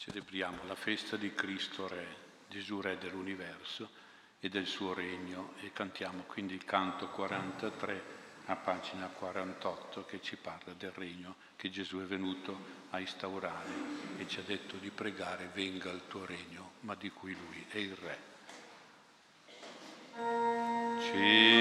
celebriamo la festa di Cristo Re, Gesù Re dell'universo e del suo regno e cantiamo quindi il canto 43 a pagina 48 che ci parla del regno che Gesù è venuto a instaurare e ci ha detto di pregare venga il tuo regno, ma di cui lui è il Re. Cieli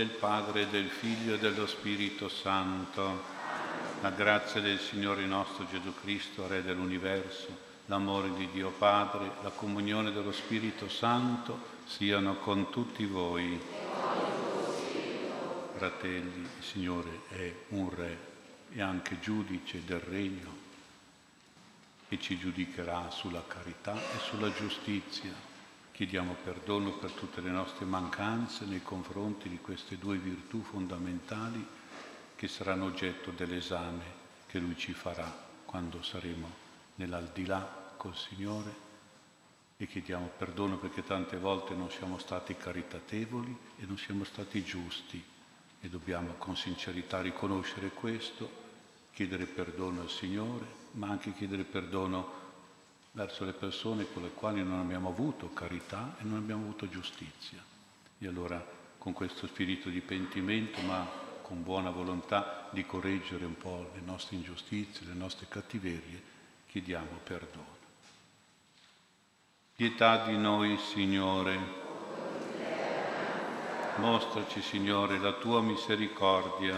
del Padre, del Figlio e dello Spirito Santo, la grazia del Signore nostro Gesù Cristo, Re dell'universo, l'amore di Dio Padre, la comunione dello Spirito Santo siano con tutti voi. Fratelli, il Signore è un Re e anche giudice del regno e ci giudicherà sulla carità e sulla giustizia. Chiediamo perdono per tutte le nostre mancanze nei confronti di queste due virtù fondamentali che saranno oggetto dell'esame che Lui ci farà quando saremo nell'aldilà col Signore. E chiediamo perdono perché tante volte non siamo stati caritatevoli e non siamo stati giusti. E dobbiamo con sincerità riconoscere questo, chiedere perdono al Signore, ma anche chiedere perdono verso le persone con le quali non abbiamo avuto carità e non abbiamo avuto giustizia. E allora con questo spirito di pentimento, ma con buona volontà di correggere un po' le nostre ingiustizie, le nostre cattiverie, chiediamo perdono. Pietà di noi, Signore. Mostraci, Signore, la tua misericordia.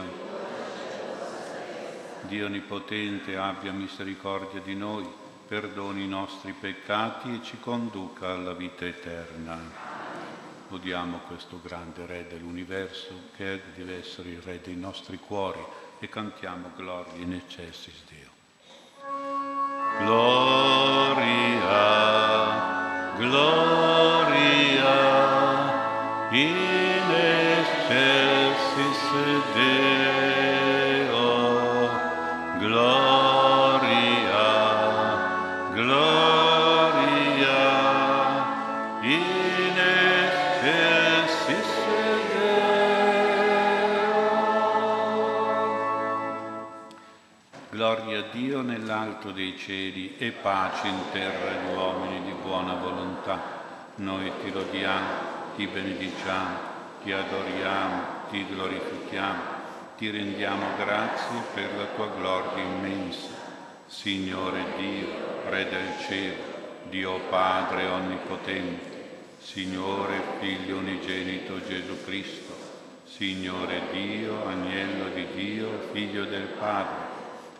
Dio Onnipotente abbia misericordia di noi, perdoni i nostri peccati e ci conduca alla vita eterna. Lodiamo questo grande Re dell'universo che deve essere il Re dei nostri cuori e cantiamo Gloria in eccelsis Deo. Gloria, gloria in excelsis Deo. Nell'alto dei cieli e pace in terra agli uomini di buona volontà. Noi ti lodiamo, ti benediciamo, ti adoriamo, ti glorifichiamo, ti rendiamo grazie per la tua gloria immensa. Signore Dio, Re del cielo, Dio Padre onnipotente, Signore Figlio unigenito Gesù Cristo, Signore Dio, Agnello di Dio, Figlio del Padre,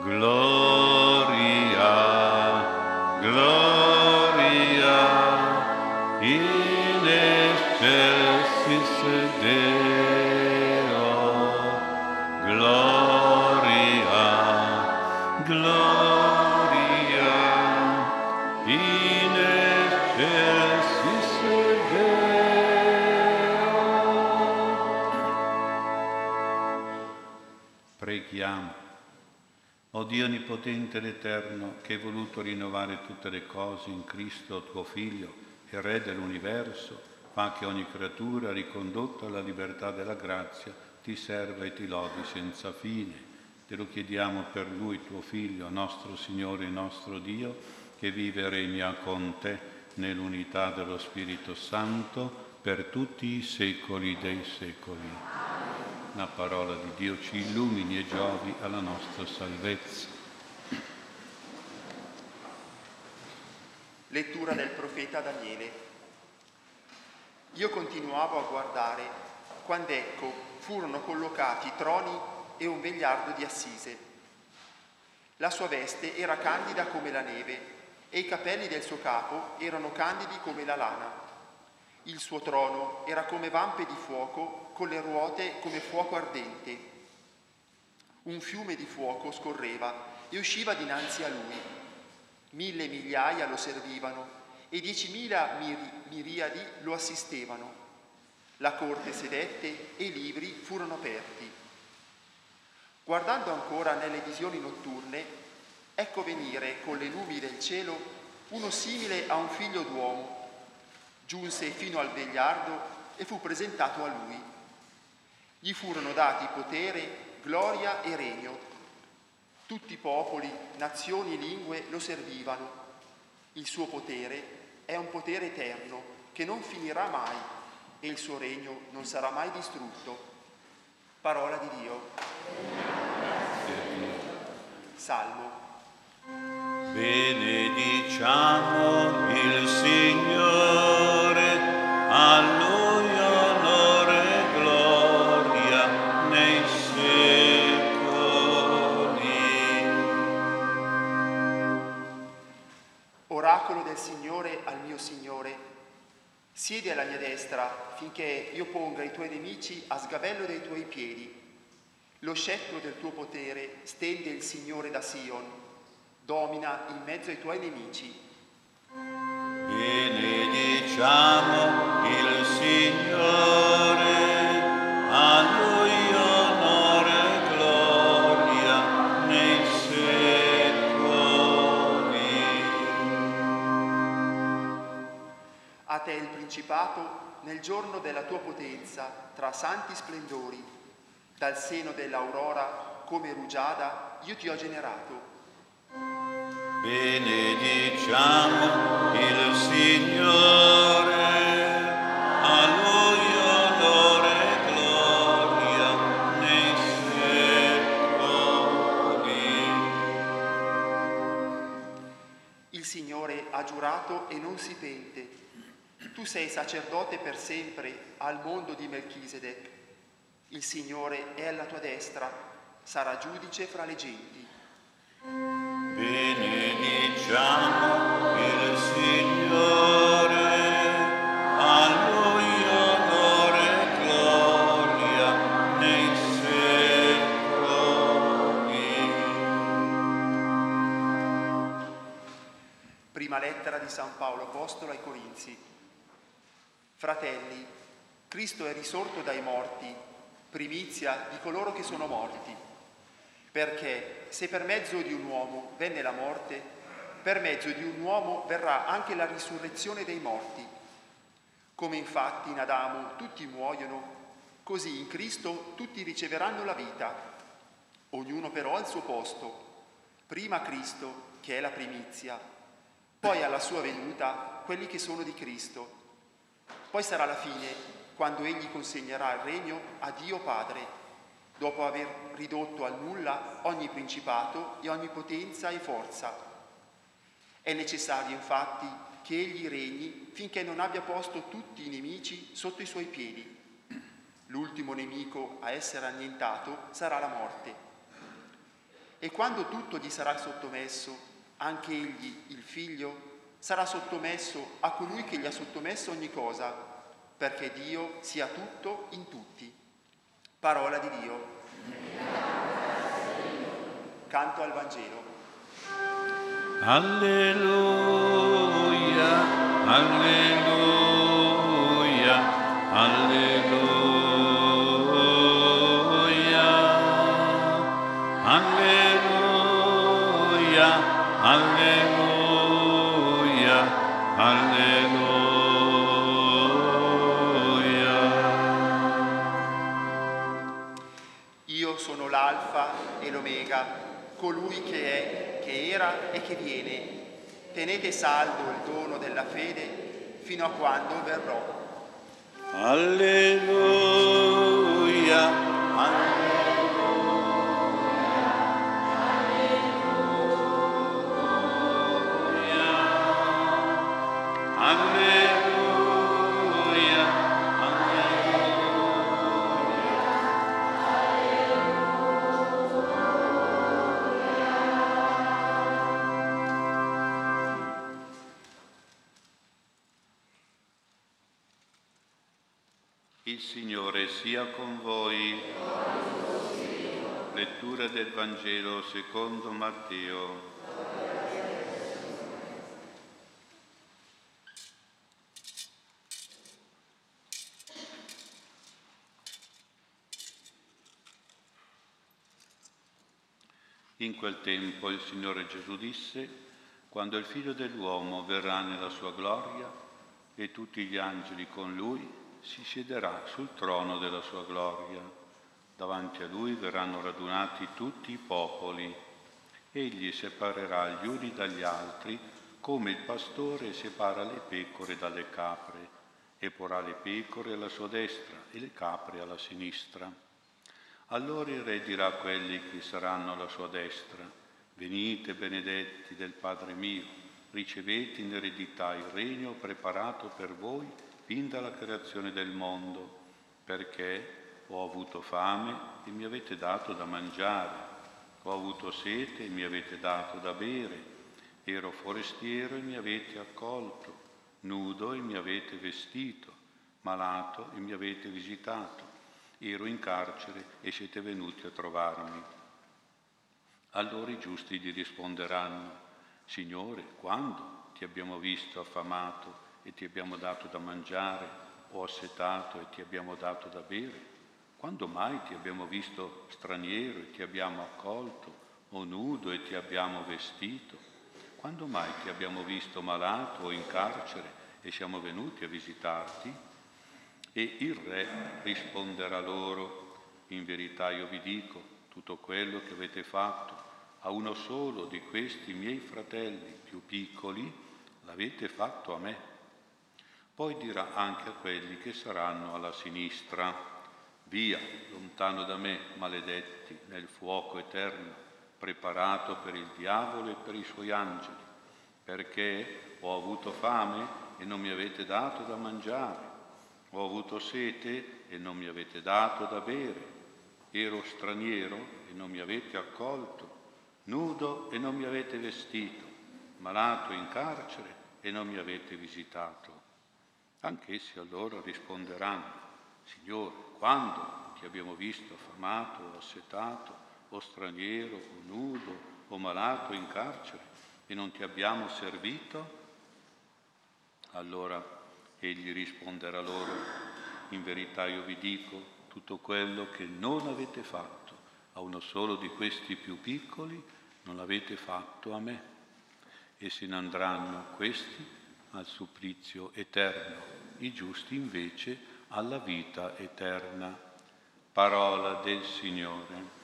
Gloria, gloria, in excelsis Deo. Gloria, gloria, in excelsis Deo. Preghiamo. O Dio Onnipotente ed Eterno, che hai voluto rinnovare tutte le cose in Cristo, tuo Figlio, e Re dell'universo, fa che ogni creatura, ricondotta alla libertà della grazia, ti serva e ti lodi senza fine. Te lo chiediamo per Lui, tuo Figlio, nostro Signore e nostro Dio, che vive e regna con te nell'unità dello Spirito Santo per tutti i secoli dei secoli la parola di Dio ci illumini e giovi alla nostra salvezza. Lettura del profeta Daniele. Io continuavo a guardare quando ecco furono collocati troni e un vegliardo di assise. La sua veste era candida come la neve e i capelli del suo capo erano candidi come la lana. Il suo trono era come vampe di fuoco, con le ruote come fuoco ardente. Un fiume di fuoco scorreva e usciva dinanzi a lui. Mille migliaia lo servivano e diecimila miri- miriadi lo assistevano. La corte sedette e i libri furono aperti. Guardando ancora nelle visioni notturne, ecco venire con le nubi del cielo uno simile a un figlio d'uomo giunse fino al vegliardo e fu presentato a lui. Gli furono dati potere, gloria e regno. Tutti i popoli, nazioni e lingue lo servivano. Il suo potere è un potere eterno che non finirà mai e il suo regno non sarà mai distrutto. Parola di Dio. Salmo. Benediciamo il Signore, mio Signore, siedi alla mia destra finché io ponga i tuoi nemici a sgavello dei tuoi piedi. Lo scettro del tuo potere stende il Signore da Sion, domina in mezzo ai tuoi nemici. Benediciamo principato nel giorno della tua potenza, tra santi splendori. Dal seno dell'aurora, come rugiada, io ti ho generato. Benediciamo il Signore, a Lui onore e gloria nei secoli. Il Signore ha giurato e non si pente. Tu sei sacerdote per sempre al mondo di Melchisedec. Il Signore è alla tua destra, sarà giudice fra le genti. Benediciamo il Signore, a Lui onore e gloria nei secoli. Prima lettera di San Paolo Apostolo ai Corinzi. Fratelli, Cristo è risorto dai morti, primizia di coloro che sono morti, perché se per mezzo di un uomo venne la morte, per mezzo di un uomo verrà anche la risurrezione dei morti. Come infatti in Adamo tutti muoiono, così in Cristo tutti riceveranno la vita, ognuno però al suo posto. Prima Cristo, che è la primizia, poi alla sua venuta quelli che sono di Cristo. Poi sarà la fine, quando egli consegnerà il regno a Dio Padre, dopo aver ridotto al nulla ogni principato e ogni potenza e forza. È necessario infatti che egli regni finché non abbia posto tutti i nemici sotto i suoi piedi. L'ultimo nemico a essere annientato sarà la morte. E quando tutto gli sarà sottomesso, anche egli, il figlio, sarà sottomesso a colui che gli ha sottomesso ogni cosa, perché Dio sia tutto in tutti. Parola di Dio. Canto al Vangelo. Alleluia, alleluia, era e che viene. Tenete saldo il dono della fede fino a quando verrò. Alleluia, sia con voi. Lettura del Vangelo secondo Matteo. In quel tempo il Signore Gesù disse, quando il Figlio dell'uomo verrà nella sua gloria e tutti gli angeli con lui, si siederà sul trono della sua gloria. Davanti a lui verranno radunati tutti i popoli. Egli separerà gli uni dagli altri come il pastore separa le pecore dalle capre e porrà le pecore alla sua destra e le capre alla sinistra. Allora il re dirà a quelli che saranno alla sua destra, venite benedetti del Padre mio, ricevete in eredità il regno preparato per voi fin dalla creazione del mondo, perché ho avuto fame e mi avete dato da mangiare, ho avuto sete e mi avete dato da bere, ero forestiero e mi avete accolto, nudo e mi avete vestito, malato e mi avete visitato, ero in carcere e siete venuti a trovarmi. Allora i giusti gli risponderanno, Signore, quando ti abbiamo visto affamato e ti abbiamo dato da mangiare, o assetato e ti abbiamo dato da bere? Quando mai ti abbiamo visto straniero e ti abbiamo accolto, o nudo e ti abbiamo vestito? Quando mai ti abbiamo visto malato o in carcere e siamo venuti a visitarti? E il re risponderà loro, in verità io vi dico, tutto quello che avete fatto a uno solo di questi miei fratelli più piccoli, l'avete fatto a me. Poi dirà anche a quelli che saranno alla sinistra, via, lontano da me, maledetti, nel fuoco eterno, preparato per il diavolo e per i suoi angeli, perché ho avuto fame e non mi avete dato da mangiare, ho avuto sete e non mi avete dato da bere, ero straniero e non mi avete accolto, nudo e non mi avete vestito, malato in carcere e non mi avete visitato. Anch'essi allora risponderanno, Signore, quando ti abbiamo visto affamato o assetato, o straniero, o nudo, o malato in carcere, e non ti abbiamo servito? Allora egli risponderà loro, in verità io vi dico, tutto quello che non avete fatto a uno solo di questi più piccoli, non l'avete fatto a me. E se ne andranno questi al supplizio eterno, i giusti invece alla vita eterna. Parola del Signore.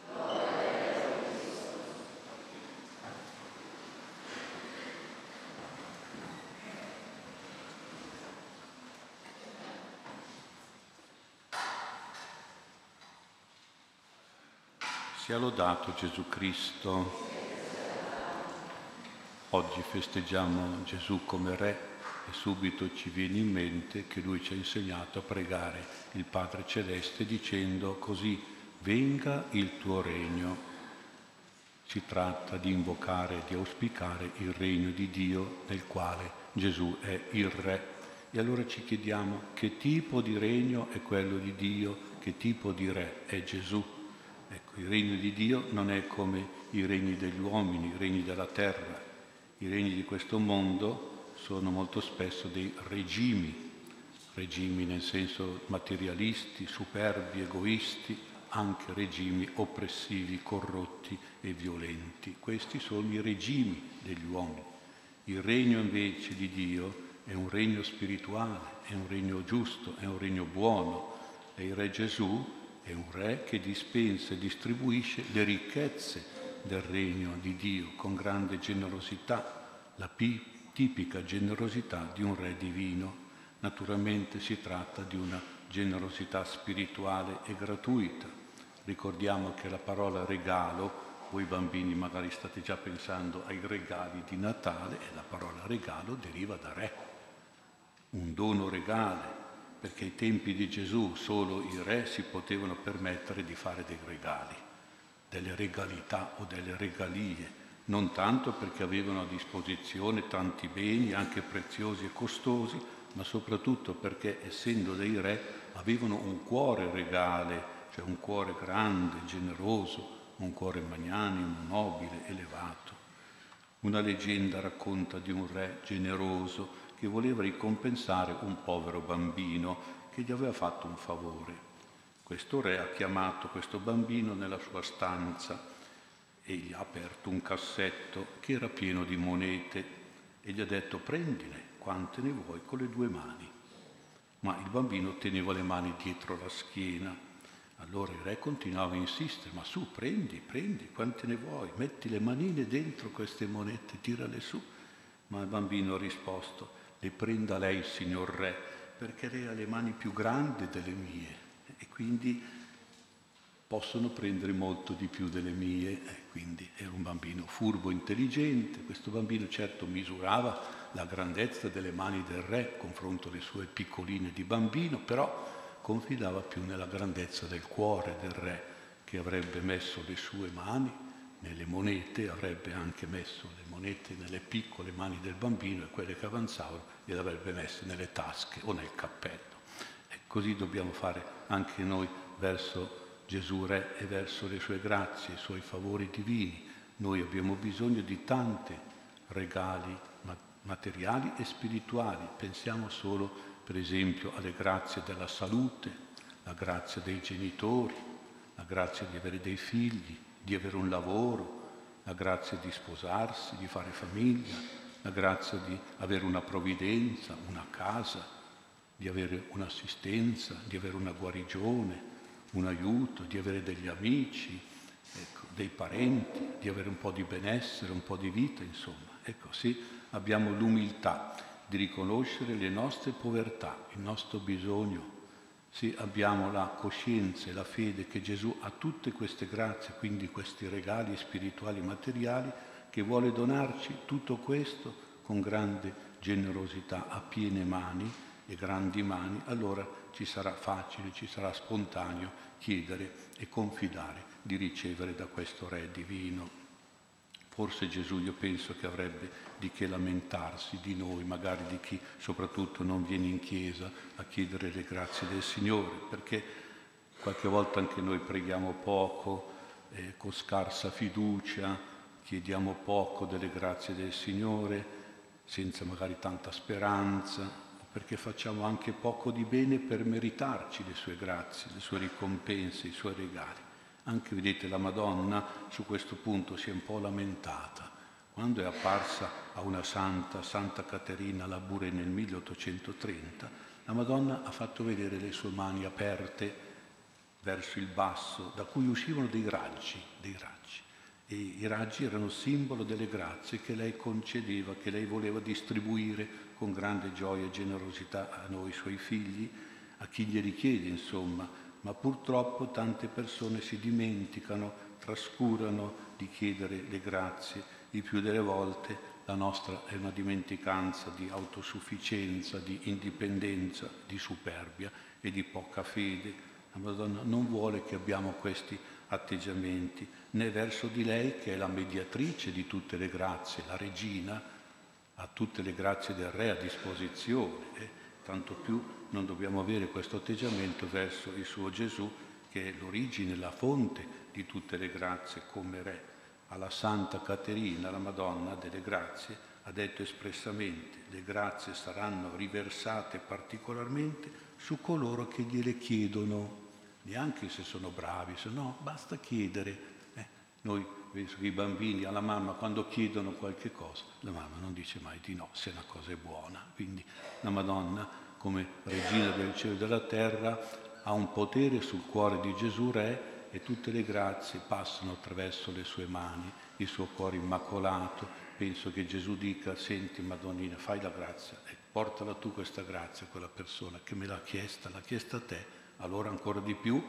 Sia lodato Gesù Cristo. Oggi festeggiamo Gesù come Re e subito ci viene in mente che Lui ci ha insegnato a pregare il Padre Celeste dicendo così venga il tuo regno. Si tratta di invocare, di auspicare il regno di Dio nel quale Gesù è il Re. E allora ci chiediamo che tipo di regno è quello di Dio, che tipo di Re è Gesù. Ecco, il regno di Dio non è come i regni degli uomini, i regni della terra. I regni di questo mondo sono molto spesso dei regimi, regimi nel senso materialisti, superbi, egoisti, anche regimi oppressivi, corrotti e violenti. Questi sono i regimi degli uomini. Il regno invece di Dio è un regno spirituale, è un regno giusto, è un regno buono. E il Re Gesù è un re che dispensa e distribuisce le ricchezze del regno di Dio con grande generosità, la pi- tipica generosità di un re divino. Naturalmente si tratta di una generosità spirituale e gratuita. Ricordiamo che la parola regalo, voi bambini magari state già pensando ai regali di Natale e la parola regalo deriva da re, un dono regale, perché ai tempi di Gesù solo i re si potevano permettere di fare dei regali, delle regalità o delle regalie, non tanto perché avevano a disposizione tanti beni, anche preziosi e costosi, ma soprattutto perché essendo dei re avevano un cuore regale, cioè un cuore grande, generoso, un cuore magnanimo, nobile, elevato. Una leggenda racconta di un re generoso che voleva ricompensare un povero bambino che gli aveva fatto un favore. Questo re ha chiamato questo bambino nella sua stanza e gli ha aperto un cassetto che era pieno di monete e gli ha detto prendine quante ne vuoi con le due mani. Ma il bambino teneva le mani dietro la schiena. Allora il re continuava a insistere, ma su, prendi, prendi, quante ne vuoi, metti le manine dentro queste monete, tirale su. Ma il bambino ha risposto, le prenda lei, signor Re, perché lei ha le mani più grandi delle mie e quindi possono prendere molto di più delle mie. E quindi era un bambino furbo, intelligente. Questo bambino certo misurava la grandezza delle mani del re confronto alle sue piccoline di bambino, però confidava più nella grandezza del cuore del re che avrebbe messo le sue mani nelle monete, avrebbe anche messo le monete nelle piccole mani del bambino e quelle che avanzavano le avrebbe messe nelle tasche o nel cappello. E così dobbiamo fare anche noi verso Gesù Re e verso le sue grazie, i suoi favori divini. Noi abbiamo bisogno di tanti regali materiali e spirituali. Pensiamo solo, per esempio, alle grazie della salute, la grazia dei genitori, la grazia di avere dei figli, di avere un lavoro, la grazia di sposarsi, di fare famiglia, la grazia di avere una provvidenza, una casa, di avere un'assistenza, di avere una guarigione, un aiuto, di avere degli amici, ecco, dei parenti, di avere un po' di benessere, un po' di vita, insomma. Ecco, sì, abbiamo l'umiltà di riconoscere le nostre povertà, il nostro bisogno se abbiamo la coscienza e la fede che Gesù ha tutte queste grazie, quindi questi regali spirituali e materiali, che vuole donarci tutto questo con grande generosità, a piene mani e grandi mani, allora ci sarà facile, ci sarà spontaneo chiedere e confidare di ricevere da questo Re divino. Forse Gesù io penso che avrebbe di che lamentarsi di noi, magari di chi soprattutto non viene in chiesa a chiedere le grazie del Signore, perché qualche volta anche noi preghiamo poco, eh, con scarsa fiducia, chiediamo poco delle grazie del Signore, senza magari tanta speranza, perché facciamo anche poco di bene per meritarci le sue grazie, le sue ricompense, i suoi regali. Anche, vedete, la Madonna su questo punto si è un po' lamentata. Quando è apparsa a una santa, Santa Caterina Labure nel 1830, la Madonna ha fatto vedere le sue mani aperte verso il basso, da cui uscivano dei raggi, dei raggi. E i raggi erano simbolo delle grazie che lei concedeva, che lei voleva distribuire con grande gioia e generosità a noi suoi figli, a chi glieli chiede, insomma. Ma purtroppo tante persone si dimenticano, trascurano di chiedere le grazie. Il più delle volte la nostra è una dimenticanza di autosufficienza, di indipendenza, di superbia e di poca fede la Madonna non vuole che abbiamo questi atteggiamenti, né verso di lei che è la mediatrice di tutte le grazie, la regina, ha tutte le grazie del Re a disposizione. E tanto più non dobbiamo avere questo atteggiamento verso il suo Gesù, che è l'origine, la fonte di tutte le grazie come Re. Alla Santa Caterina, la Madonna delle grazie, ha detto espressamente, le grazie saranno riversate particolarmente su coloro che gliele chiedono neanche se sono bravi, se no basta chiedere. Eh, noi, penso che i bambini alla mamma quando chiedono qualche cosa, la mamma non dice mai di no se la cosa è buona. Quindi la Madonna, come regina del cielo e della terra, ha un potere sul cuore di Gesù Re e tutte le grazie passano attraverso le sue mani, il suo cuore immacolato. Penso che Gesù dica, senti Madonnina, fai la grazia e portala tu questa grazia a quella persona che me l'ha chiesta, l'ha chiesta a te allora ancora di più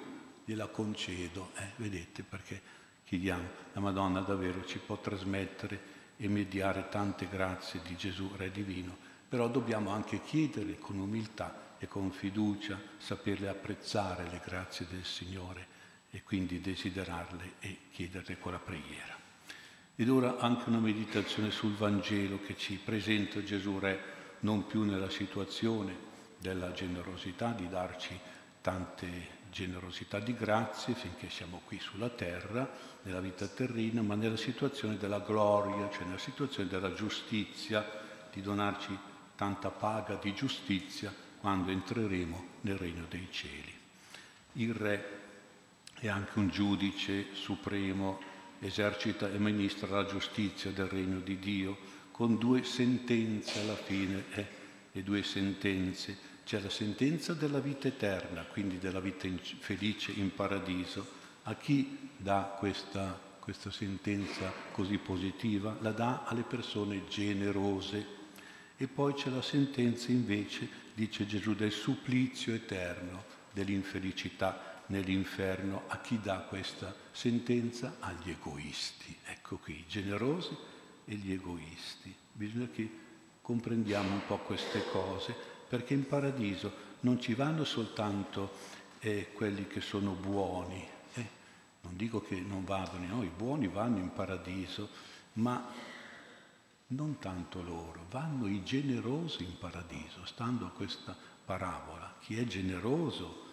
gliela concedo, eh? vedete perché chiediamo, la Madonna davvero ci può trasmettere e mediare tante grazie di Gesù, Re Divino, però dobbiamo anche chiedere con umiltà e con fiducia, saperle apprezzare le grazie del Signore e quindi desiderarle e chiederle con la preghiera. Ed ora anche una meditazione sul Vangelo che ci presenta Gesù Re non più nella situazione della generosità di darci tante generosità di grazie finché siamo qui sulla terra, nella vita terrena, ma nella situazione della gloria, cioè nella situazione della giustizia, di donarci tanta paga di giustizia quando entreremo nel regno dei cieli. Il Re è anche un giudice supremo, esercita e ministra la giustizia del regno di Dio con due sentenze alla fine, eh, le due sentenze c'è la sentenza della vita eterna, quindi della vita in, felice in paradiso. A chi dà questa, questa sentenza così positiva? La dà alle persone generose. E poi c'è la sentenza invece, dice Gesù, del supplizio eterno, dell'infelicità nell'inferno. A chi dà questa sentenza? Agli egoisti. Ecco qui, i generosi e gli egoisti. Bisogna che comprendiamo un po' queste cose perché in paradiso non ci vanno soltanto eh, quelli che sono buoni, eh, non dico che non vadano, no, i buoni vanno in paradiso, ma non tanto loro, vanno i generosi in paradiso, stando a questa parabola. Chi è generoso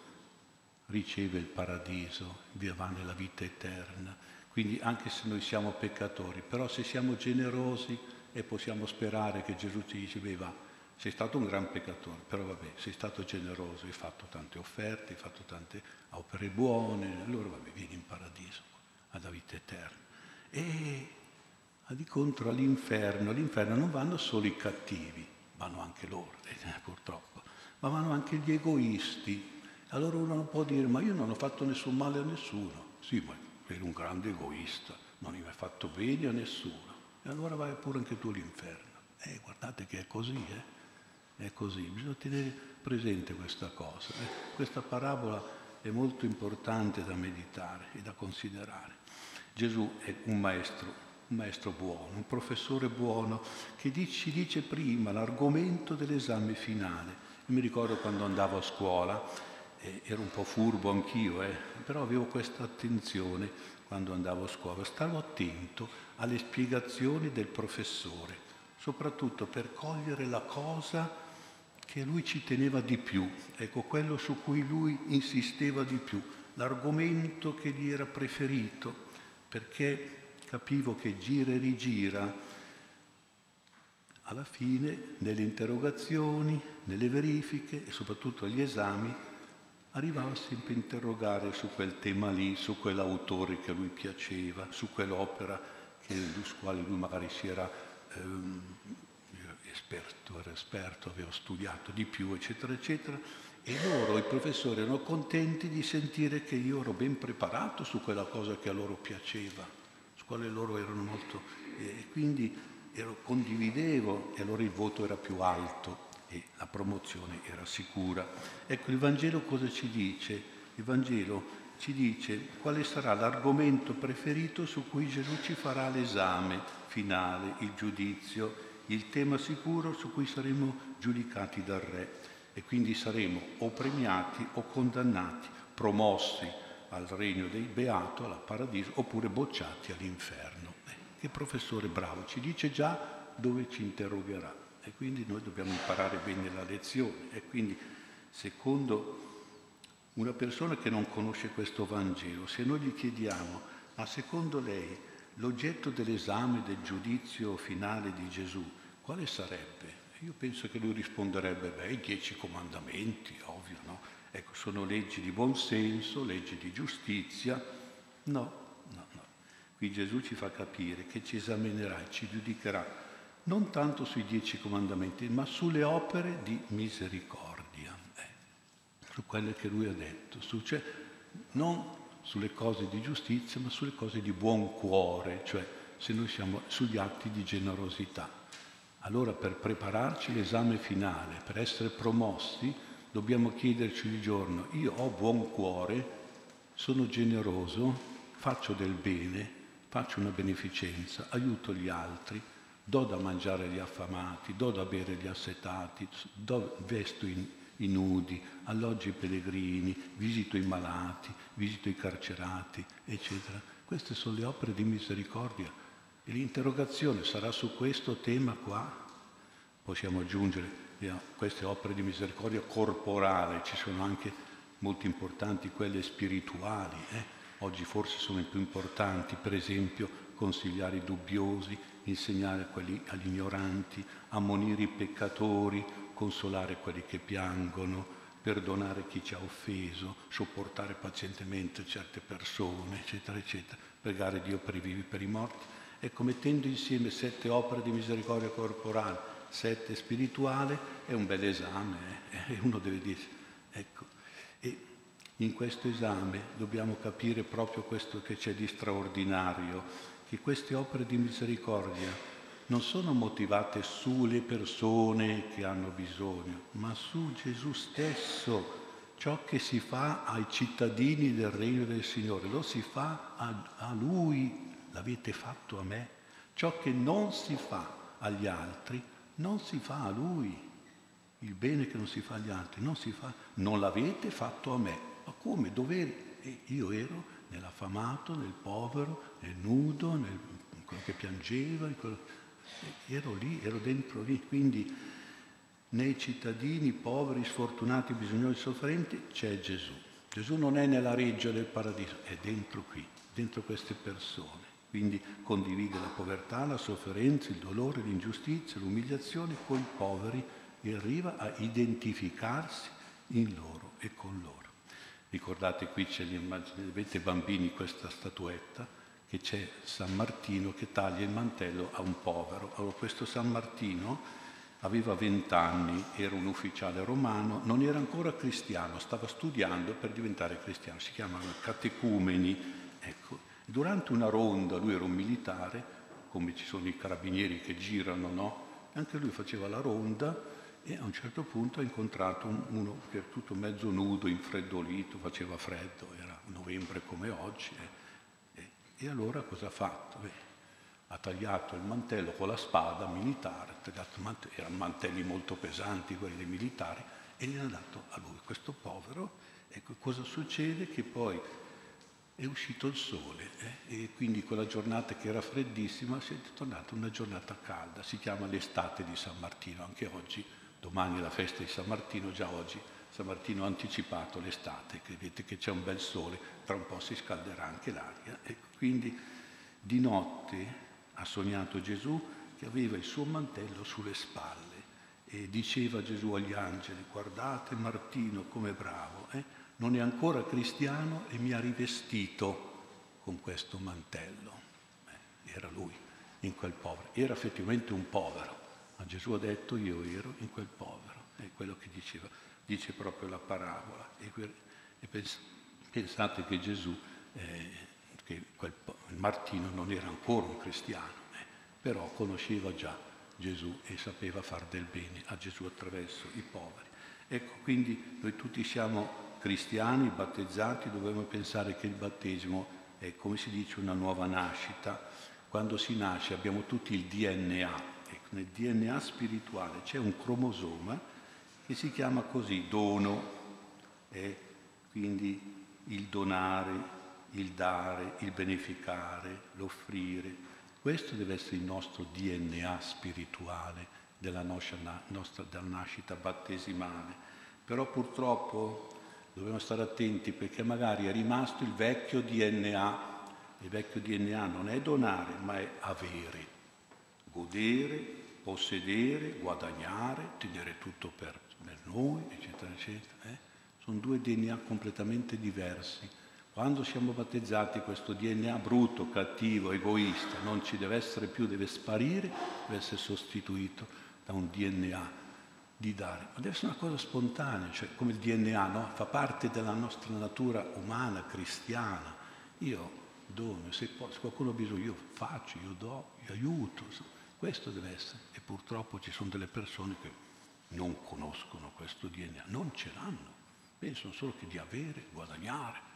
riceve il paradiso, va nella vita eterna. Quindi anche se noi siamo peccatori, però se siamo generosi e possiamo sperare che Gesù ci dice, beh va, sei stato un gran peccatore, però vabbè, sei stato generoso, hai fatto tante offerte, hai fatto tante opere buone, allora vabbè, vieni in paradiso, alla vita eterna. E di contro all'inferno, all'inferno non vanno solo i cattivi, vanno anche loro, eh, purtroppo, ma vanno anche gli egoisti. Allora uno non può dire, ma io non ho fatto nessun male a nessuno. Sì, ma eri un grande egoista, non hai mai fatto bene a nessuno. E allora vai pure anche tu all'inferno. Eh, guardate che è così, eh. È così, bisogna tenere presente questa cosa. Eh, questa parabola è molto importante da meditare e da considerare. Gesù è un maestro, un maestro buono, un professore buono che ci dice prima l'argomento dell'esame finale. Io mi ricordo quando andavo a scuola, eh, ero un po' furbo anch'io, eh, però avevo questa attenzione quando andavo a scuola, stavo attento alle spiegazioni del professore, soprattutto per cogliere la cosa che lui ci teneva di più, ecco quello su cui lui insisteva di più, l'argomento che gli era preferito, perché capivo che gira e rigira alla fine, nelle interrogazioni, nelle verifiche e soprattutto agli esami, arrivava sempre a interrogare su quel tema lì, su quell'autore che a lui piaceva, su quell'opera che, su quale lui magari si era ehm, esperto, era esperto, aveva studiato di più, eccetera, eccetera. E loro, i professori, erano contenti di sentire che io ero ben preparato su quella cosa che a loro piaceva, su quale loro erano molto... E quindi ero, condividevo e allora il voto era più alto e la promozione era sicura. Ecco, il Vangelo cosa ci dice? Il Vangelo ci dice quale sarà l'argomento preferito su cui Gesù ci farà l'esame finale, il giudizio, il tema sicuro su cui saremo giudicati dal Re e quindi saremo o premiati o condannati, promossi al regno dei beato, alla paradiso, oppure bocciati all'inferno. Eh, che professore bravo, ci dice già dove ci interrogherà e quindi noi dobbiamo imparare bene la lezione. E quindi, secondo una persona che non conosce questo Vangelo, se noi gli chiediamo, ma secondo lei l'oggetto dell'esame del giudizio finale di Gesù, quale sarebbe? Io penso che lui risponderebbe, beh, i dieci comandamenti, ovvio, no? Ecco, sono leggi di buon senso, leggi di giustizia. No, no, no. Qui Gesù ci fa capire che ci esaminerà e ci giudicherà non tanto sui dieci comandamenti, ma sulle opere di misericordia, eh, su quelle che lui ha detto, su, cioè, non sulle cose di giustizia, ma sulle cose di buon cuore, cioè se noi siamo sugli atti di generosità. Allora per prepararci l'esame finale, per essere promossi, dobbiamo chiederci il giorno, io ho buon cuore, sono generoso, faccio del bene, faccio una beneficenza, aiuto gli altri, do da mangiare agli affamati, do da bere agli assetati, do, vesto i, i nudi, alloggio i pellegrini, visito i malati, visito i carcerati, eccetera. Queste sono le opere di misericordia. E l'interrogazione sarà su questo tema qua. Possiamo aggiungere queste opere di misericordia corporale, ci sono anche molto importanti quelle spirituali. Eh? Oggi forse sono i più importanti, per esempio consigliare i dubbiosi, insegnare agli ignoranti, ammonire i peccatori, consolare quelli che piangono, perdonare chi ci ha offeso, sopportare pazientemente certe persone, eccetera, eccetera, pregare Dio per i vivi e per i morti. Ecco, mettendo insieme sette opere di misericordia corporale, sette spirituale, è un bel esame, eh? e uno deve dire, ecco, e in questo esame dobbiamo capire proprio questo che c'è di straordinario che queste opere di misericordia non sono motivate sulle persone che hanno bisogno, ma su Gesù stesso. Ciò che si fa ai cittadini del regno del Signore lo si fa a, a Lui, l'avete fatto a me. Ciò che non si fa agli altri non si fa a Lui. Il bene che non si fa agli altri non si fa, non l'avete fatto a me. Ma come? Dove io ero nell'affamato, nel povero, nel nudo, nel quello che piangeva, quello... ero lì, ero dentro lì. Quindi nei cittadini poveri, sfortunati, bisognosi, sofferenti c'è Gesù. Gesù non è nella reggia del paradiso, è dentro qui, dentro queste persone. Quindi condivide la povertà, la sofferenza, il dolore, l'ingiustizia, l'umiliazione con i poveri e arriva a identificarsi in loro e con loro. Ricordate qui c'è l'immagine, vedete bambini questa statuetta, che c'è San Martino che taglia il mantello a un povero. Allora questo San Martino aveva vent'anni, era un ufficiale romano, non era ancora cristiano, stava studiando per diventare cristiano, si chiamano catecumeni. Ecco. Durante una ronda, lui era un militare, come ci sono i carabinieri che girano, no? Anche lui faceva la ronda e a un certo punto ha incontrato uno che era tutto mezzo nudo, infreddolito, faceva freddo, era novembre come oggi. Eh. E, allora cosa ha fatto? Beh, ha tagliato il mantello con la spada militare, erano mantelli molto pesanti quelli dei militari, e gliel'ha dato a lui, questo povero. Ecco, cosa succede? Che poi è uscito il sole eh? e quindi quella giornata che era freddissima si è tornata una giornata calda, si chiama l'estate di San Martino, anche oggi domani è la festa di San Martino, già oggi San Martino ha anticipato l'estate, che vedete che c'è un bel sole, tra un po' si scalderà anche l'aria. E quindi di notte ha sognato Gesù che aveva il suo mantello sulle spalle e diceva Gesù agli angeli, guardate Martino come bravo, eh? non è ancora cristiano e mi ha rivestito con questo mantello. Eh, era lui in quel povero, era effettivamente un povero, ma Gesù ha detto io ero in quel povero, è quello che diceva, dice proprio la parabola. E, pens- pensate che Gesù, eh, che quel, Martino non era ancora un cristiano, eh, però conosceva già Gesù e sapeva far del bene a Gesù attraverso i poveri. Ecco, quindi noi tutti siamo cristiani, battezzati, dobbiamo pensare che il battesimo è, come si dice, una nuova nascita. Quando si nasce abbiamo tutti il DNA, ecco, nel DNA spirituale c'è un cromosoma che si chiama così dono, e quindi il donare, il dare, il beneficare, l'offrire, questo deve essere il nostro DNA spirituale della nostra, nostra della nascita battesimale. Però purtroppo dobbiamo stare attenti perché magari è rimasto il vecchio DNA. Il vecchio DNA non è donare, ma è avere, godere, possedere, guadagnare, tenere tutto per, per noi, eccetera, eccetera. Eh? Sono due DNA completamente diversi. Quando siamo battezzati questo DNA brutto, cattivo, egoista non ci deve essere più, deve sparire, deve essere sostituito da un DNA di dare. Ma deve essere una cosa spontanea, cioè come il DNA, no? Fa parte della nostra natura umana, cristiana. Io dono, se, qualcuno ha bisogno io faccio, io do, io aiuto. Questo deve essere. E purtroppo ci sono delle persone che non conoscono questo DNA, non ce l'hanno. Pensano solo che di avere, guadagnare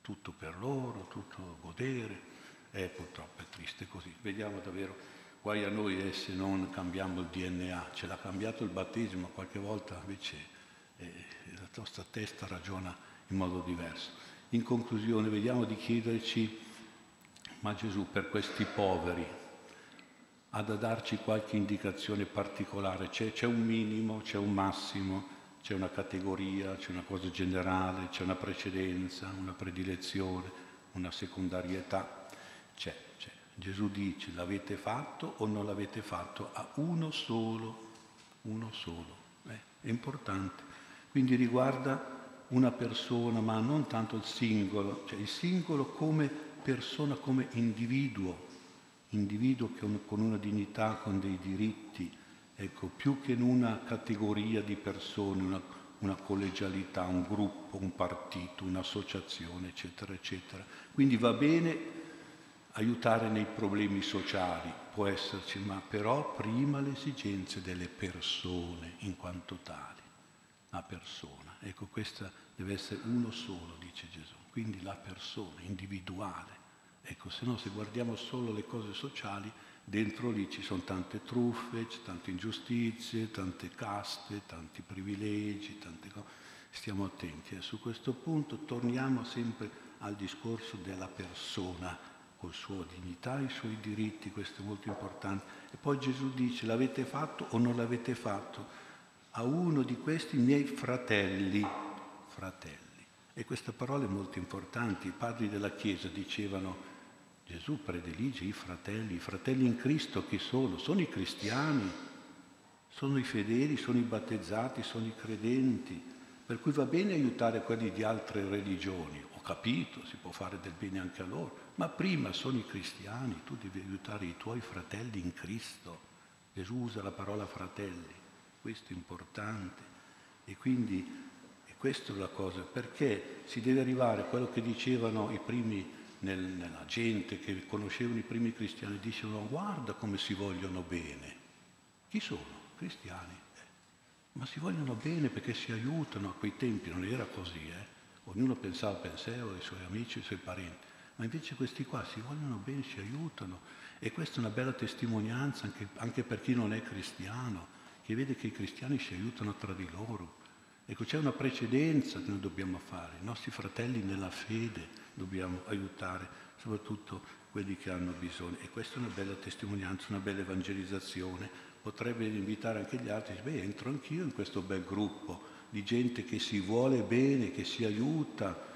tutto per loro, tutto godere, e purtroppo è triste così. Vediamo davvero, guai a noi eh, se non cambiamo il DNA, ce l'ha cambiato il battesimo, qualche volta invece eh, la nostra testa ragiona in modo diverso. In conclusione, vediamo di chiederci, ma Gesù per questi poveri ha da darci qualche indicazione particolare, c'è, c'è un minimo, c'è un massimo, c'è una categoria, c'è una cosa generale, c'è una precedenza, una predilezione, una secondarietà. C'è, c'è. Gesù dice l'avete fatto o non l'avete fatto a uno solo, uno solo. Eh, è importante. Quindi riguarda una persona, ma non tanto il singolo, cioè il singolo come persona, come individuo, individuo con una dignità, con dei diritti, ecco, più che in una categoria di persone, una, una collegialità, un gruppo, un partito, un'associazione, eccetera, eccetera. Quindi va bene aiutare nei problemi sociali, può esserci, ma però prima le esigenze delle persone in quanto tali, la persona. Ecco, questa deve essere uno solo, dice Gesù, quindi la persona individuale. Ecco, se no se guardiamo solo le cose sociali, Dentro lì ci sono tante truffe, tante ingiustizie, tante caste, tanti privilegi, tante cose. Stiamo attenti. Eh. Su questo punto torniamo sempre al discorso della persona, con la sua dignità, i suoi diritti, questo è molto importante. E poi Gesù dice, l'avete fatto o non l'avete fatto? A uno di questi miei fratelli, fratelli. E questa parola è molto importante. I padri della Chiesa dicevano, Gesù predilige i fratelli, i fratelli in Cristo chi sono? Sono i cristiani, sono i fedeli, sono i battezzati, sono i credenti, per cui va bene aiutare quelli di altre religioni, ho capito, si può fare del bene anche a loro, ma prima sono i cristiani, tu devi aiutare i tuoi fratelli in Cristo. Gesù usa la parola fratelli, questo è importante. E quindi e questa è la cosa, perché si deve arrivare a quello che dicevano i primi nel, nella gente che conoscevano i primi cristiani, dicevano guarda come si vogliono bene. Chi sono? Cristiani. Eh. Ma si vogliono bene perché si aiutano, a quei tempi non era così, eh. ognuno pensava per sé o ai suoi amici, ai suoi parenti, ma invece questi qua si vogliono bene, si aiutano e questa è una bella testimonianza anche, anche per chi non è cristiano, che vede che i cristiani si aiutano tra di loro. Ecco, c'è una precedenza che noi dobbiamo fare, i nostri fratelli nella fede, dobbiamo aiutare soprattutto quelli che hanno bisogno. E questa è una bella testimonianza, una bella evangelizzazione. Potrebbe invitare anche gli altri, beh, entro anch'io in questo bel gruppo di gente che si vuole bene, che si aiuta,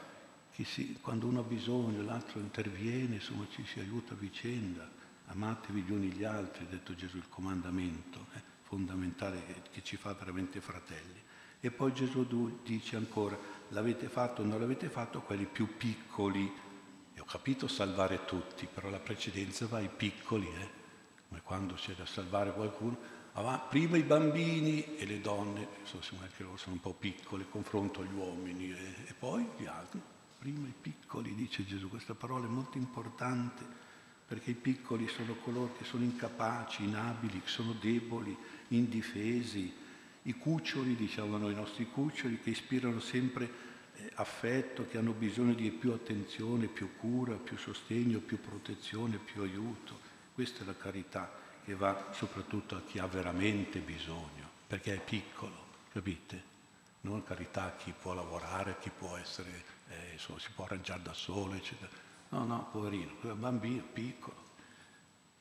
che si, quando uno ha bisogno l'altro interviene, insomma ci si aiuta a vicenda. amatevi gli uni gli altri, ha detto Gesù, il comandamento eh, fondamentale che, che ci fa veramente fratelli. E poi Gesù dice ancora, l'avete fatto o non l'avete fatto quelli più piccoli. E ho capito salvare tutti, però la precedenza va ai piccoli, eh? come quando c'è da salvare qualcuno. Ma prima i bambini e le donne, insomma, che loro sono un po' piccole, confronto agli uomini, e, e poi gli altri. Prima i piccoli, dice Gesù, questa parola è molto importante perché i piccoli sono coloro che sono incapaci, inabili, che sono deboli, indifesi, i cuccioli, diciamo i nostri cuccioli, che ispirano sempre eh, affetto, che hanno bisogno di più attenzione, più cura, più sostegno, più protezione, più aiuto. Questa è la carità che va soprattutto a chi ha veramente bisogno, perché è piccolo, capite? Non carità a chi può lavorare, chi può essere, eh, insomma, si può arrangiare da solo, eccetera. No, no, poverino, bambino piccolo.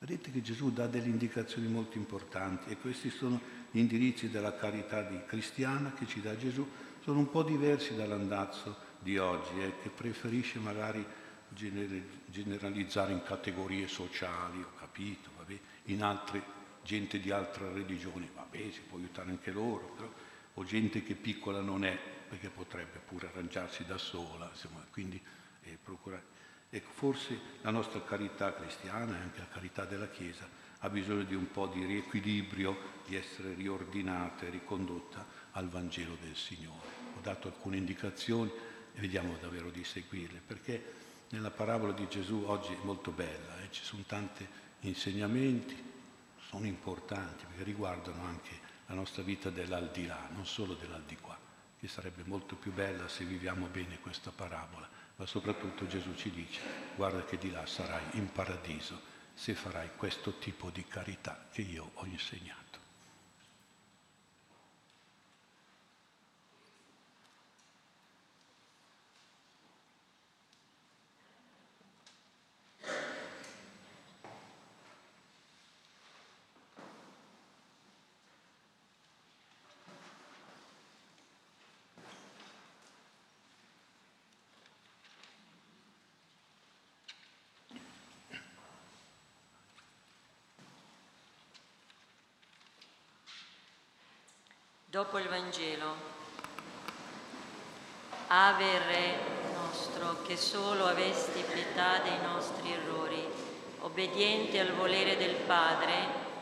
Vedete che Gesù dà delle indicazioni molto importanti e questi sono gli indirizzi della carità cristiana che ci dà Gesù, sono un po' diversi dall'andazzo di oggi, eh, che preferisce magari generalizzare in categorie sociali, ho capito, vabbè, in altre, gente di altre religioni, vabbè, si può aiutare anche loro, però, o gente che piccola non è, perché potrebbe pure arrangiarsi da sola, insomma, quindi eh, procurare. Ecco, forse la nostra carità cristiana e anche la carità della Chiesa ha bisogno di un po' di riequilibrio, di essere riordinata e ricondotta al Vangelo del Signore. Ho dato alcune indicazioni e vediamo davvero di seguirle, perché nella parabola di Gesù oggi è molto bella, eh? ci sono tanti insegnamenti, sono importanti perché riguardano anche la nostra vita dell'aldilà, non solo dell'aldiquà, che sarebbe molto più bella se viviamo bene questa parabola, ma soprattutto Gesù ci dice guarda che di là sarai in paradiso se farai questo tipo di carità che io ho insegnato. Dopo il Vangelo. Ave Re nostro, che solo avesti pietà dei nostri errori, obbediente al volere del Padre,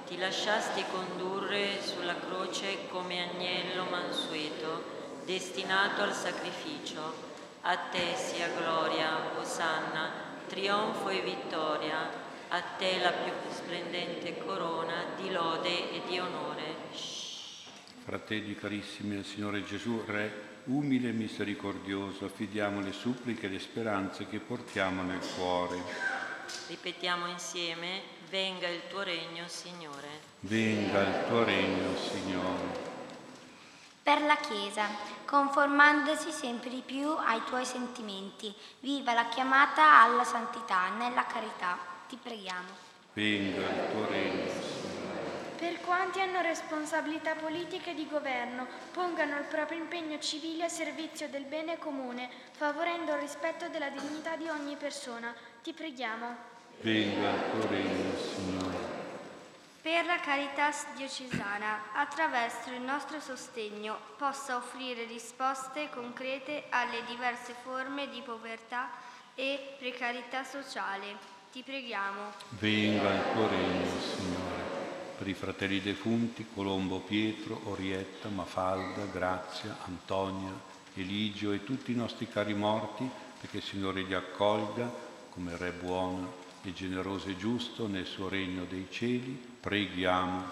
ti lasciasti condurre sulla croce come agnello mansueto, destinato al sacrificio. A te sia gloria, osanna, trionfo e vittoria, a te la più splendente corona di lode e di onore. Fratelli carissimi, al Signore Gesù, Re, umile e misericordioso, affidiamo le suppliche e le speranze che portiamo nel cuore. Ripetiamo insieme, venga il tuo regno, Signore. Venga il tuo regno, Signore. Per la Chiesa, conformandosi sempre di più ai tuoi sentimenti, viva la chiamata alla santità nella carità. Ti preghiamo. Venga il tuo regno, Signore per quanti hanno responsabilità politiche di governo, pongano il proprio impegno civile a servizio del bene comune, favorendo il rispetto della dignità di ogni persona. Ti preghiamo. Venga il tuo regno, Signore. Per la carità diocesana, attraverso il nostro sostegno, possa offrire risposte concrete alle diverse forme di povertà e precarietà sociale. Ti preghiamo. Venga il tuo regno, Signore per i fratelli defunti Colombo Pietro, Orietta, Mafalda, Grazia, Antonia, Eligio e tutti i nostri cari morti, perché il Signore li accolga come Re buono e generoso e giusto nel suo regno dei cieli, preghiamo.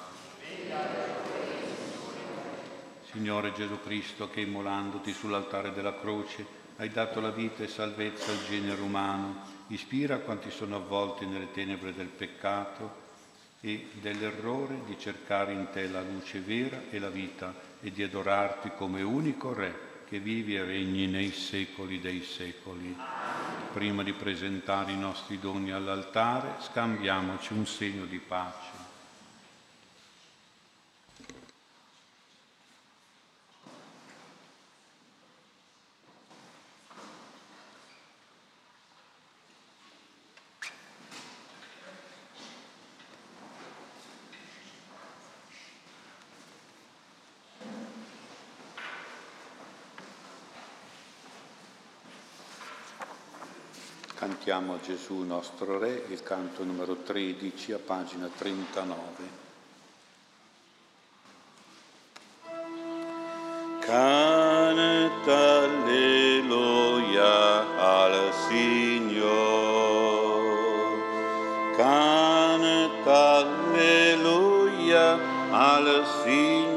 Signore Gesù Cristo, che immolandoti sull'altare della croce hai dato la vita e salvezza al genere umano, ispira quanti sono avvolti nelle tenebre del peccato e dell'errore di cercare in te la luce vera e la vita e di adorarti come unico Re che vivi e regni nei secoli dei secoli. Prima di presentare i nostri doni all'altare, scambiamoci un segno di pace. Cantiamo Gesù nostro Re, il canto numero 13 a pagina 39. Canta alleluia al Signore. Canta alleluia al Signore.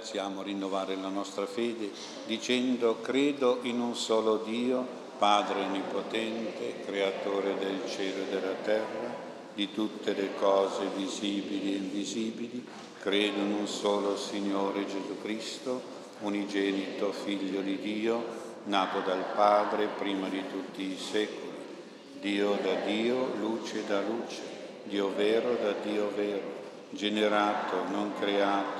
A rinnovare la nostra fede dicendo credo in un solo Dio, Padre Onnipotente, Creatore del cielo e della terra, di tutte le cose visibili e invisibili, credo in un solo Signore Gesù Cristo, unigenito Figlio di Dio, nato dal Padre prima di tutti i secoli, Dio da Dio, luce da luce, Dio vero da Dio vero, generato, non creato,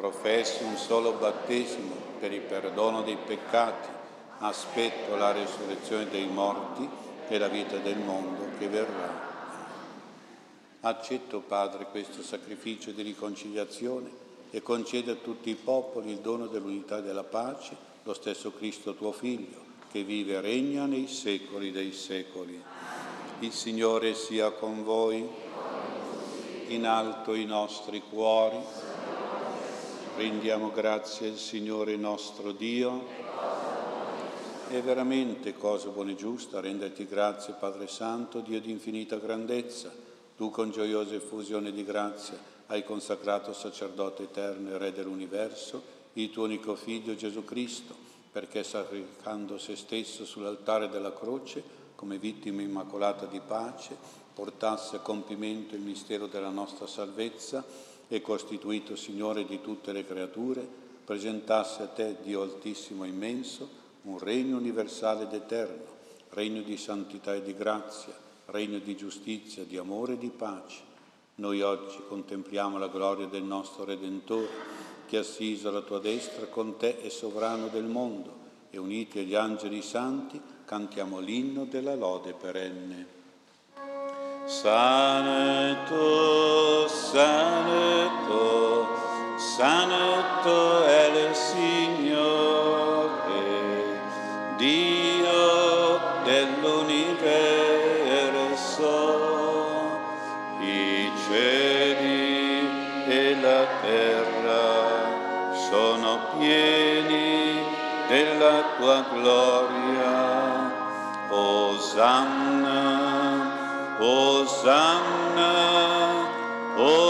Professo un solo battesimo per il perdono dei peccati. Aspetto la risurrezione dei morti e la vita del mondo che verrà. Accetto, Padre, questo sacrificio di riconciliazione e conceda a tutti i popoli il dono dell'unità e della pace, lo stesso Cristo tuo Figlio, che vive e regna nei secoli dei secoli. Il Signore sia con voi, in alto i nostri cuori, Rendiamo grazie al Signore nostro Dio. È veramente cosa buona e giusta renderti grazie, Padre Santo, Dio di infinita grandezza. Tu con gioiosa effusione di grazia hai consacrato sacerdote eterno e Re dell'universo, il tuo unico Figlio Gesù Cristo, perché sacrificando se stesso sull'altare della croce, come vittima immacolata di pace, portasse a compimento il mistero della nostra salvezza e costituito Signore di tutte le creature, presentasse a te, Dio altissimo e immenso, un regno universale ed eterno, regno di santità e di grazia, regno di giustizia, di amore e di pace. Noi oggi contempliamo la gloria del nostro Redentore, che assiso alla tua destra con te è sovrano del mondo, e uniti agli angeli santi cantiamo l'inno della lode perenne. Santo, santo, santo è il Signore, Dio dell'universo, i cieli e la terra sono pieni della tua gloria. Osanna Osanna, Osanna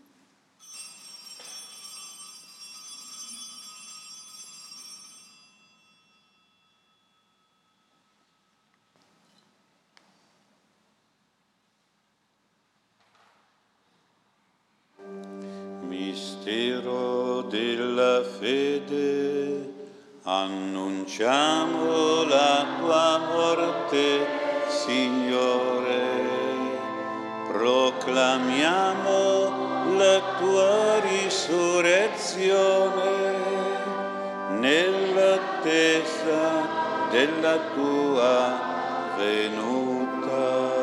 Morte, Signore, proclamiamo la tua risurrezione nell'attesa della tua venuta.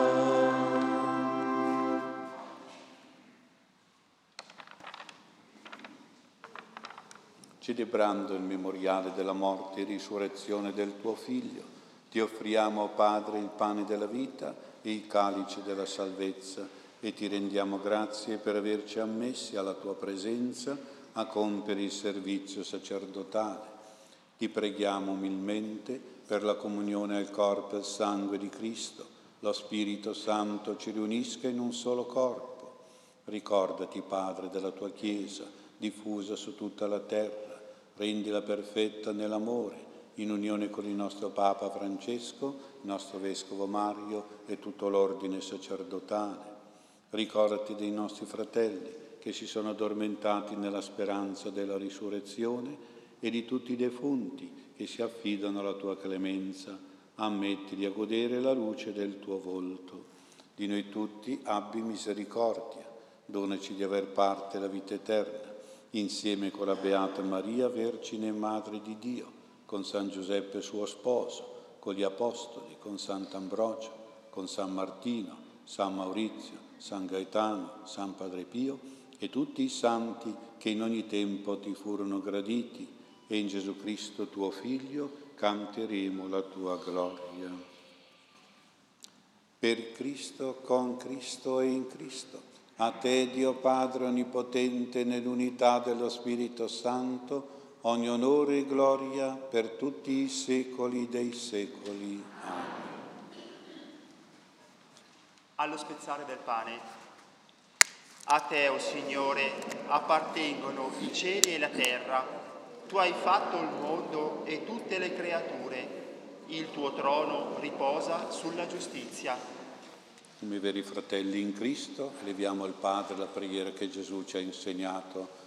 celebrando il memoriale della morte e risurrezione del tuo Figlio, ti offriamo, Padre, il pane della vita e il calice della salvezza e ti rendiamo grazie per averci ammessi alla tua presenza a compiere il servizio sacerdotale. Ti preghiamo umilmente per la comunione al corpo e al sangue di Cristo. Lo Spirito Santo ci riunisca in un solo corpo. Ricordati, Padre, della tua Chiesa, diffusa su tutta la terra rendila perfetta nell'amore, in unione con il nostro Papa Francesco, il nostro Vescovo Mario e tutto l'ordine sacerdotale. Ricordati dei nostri fratelli che si sono addormentati nella speranza della risurrezione e di tutti i defunti che si affidano alla tua clemenza. Ammettili a godere la luce del tuo volto. Di noi tutti abbi misericordia, donaci di aver parte la vita eterna, insieme con la Beata Maria, Vergine e Madre di Dio, con San Giuseppe suo sposo, con gli Apostoli, con Sant'Ambrogio, con San Martino, San Maurizio, San Gaetano, San Padre Pio e tutti i santi che in ogni tempo ti furono graditi e in Gesù Cristo tuo Figlio canteremo la tua gloria. Per Cristo, con Cristo e in Cristo, a te Dio Padre Onnipotente nell'unità dello Spirito Santo, ogni onore e gloria per tutti i secoli dei secoli. Amen allo spezzare del pane. A te, o oh Signore, appartengono i cieli e la terra. Tu hai fatto il mondo e tutte le creature. Il tuo trono riposa sulla giustizia. Come veri fratelli in Cristo, eleviamo al Padre la preghiera che Gesù ci ha insegnato.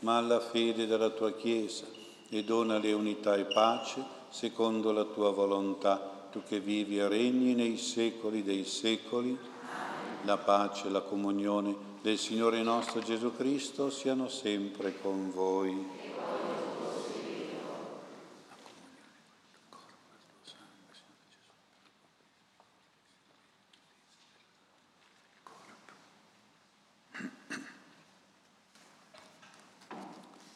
ma alla fede della tua Chiesa, e donale unità e pace secondo la tua volontà tu che vivi e regni nei secoli dei secoli, la pace e la comunione del Signore nostro Gesù Cristo siano sempre con voi.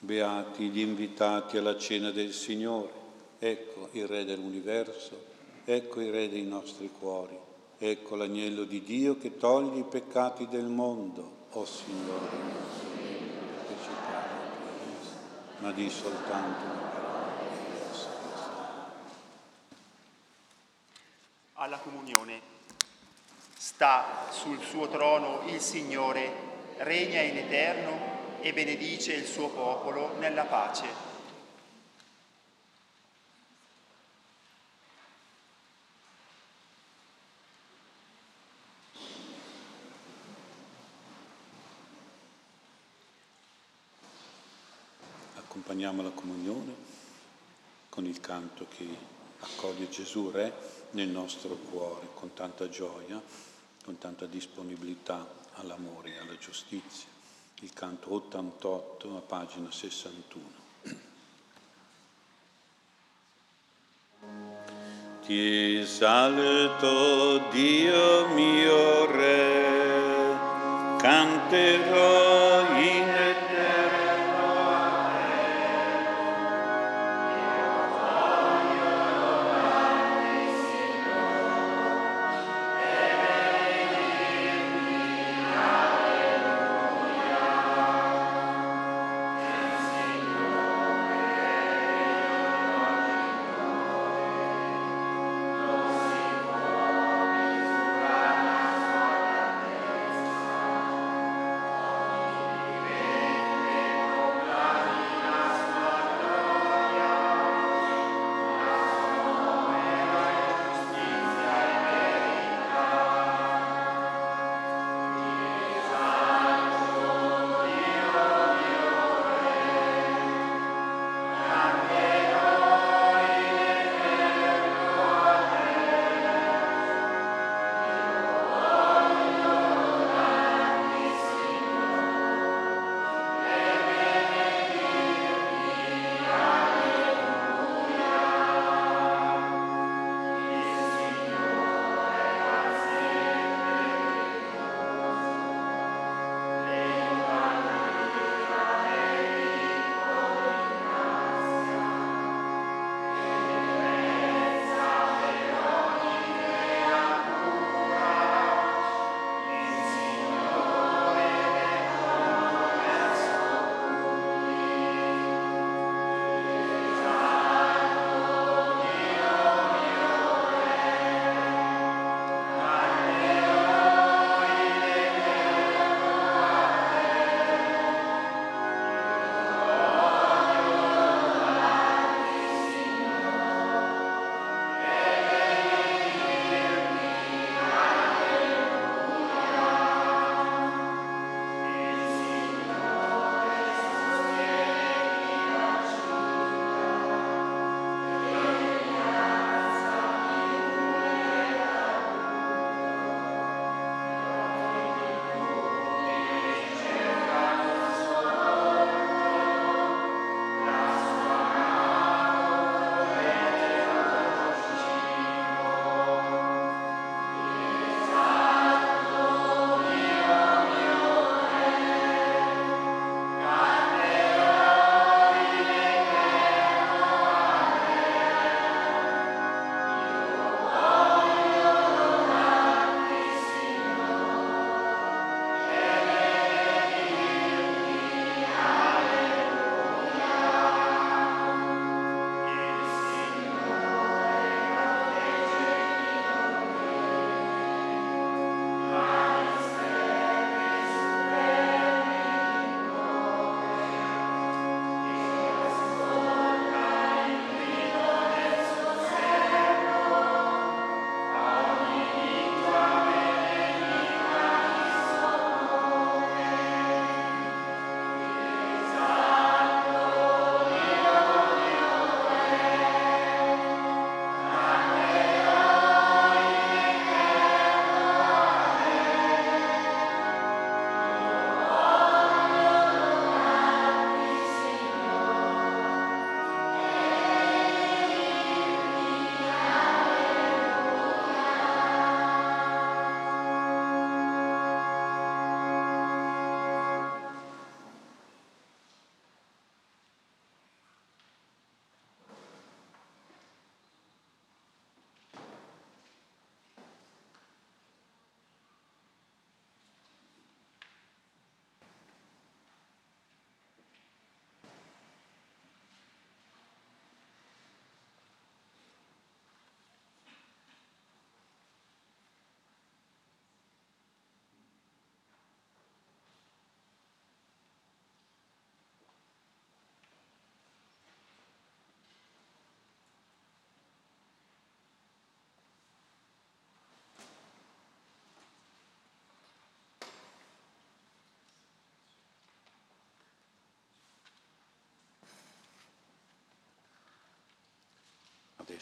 Beati gli invitati alla cena del Signore. Ecco il Re dell'universo Ecco il Re dei nostri cuori, ecco l'agnello di Dio che toglie i peccati del mondo, o oh Signore che ci parla, ma di soltanto una parola. Alla comunione sta sul suo trono il Signore, regna in eterno e benedice il suo popolo nella pace. accompagniamo la comunione con il canto che accoglie Gesù Re nel nostro cuore con tanta gioia, con tanta disponibilità all'amore e alla giustizia. Il canto 88 a pagina 61. Ti esalto Dio mio Re, canterò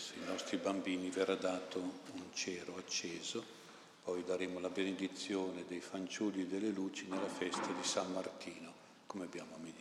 adesso ai nostri bambini verrà dato un cero acceso, poi daremo la benedizione dei fanciulli e delle luci nella festa di San Martino, come abbiamo meditato.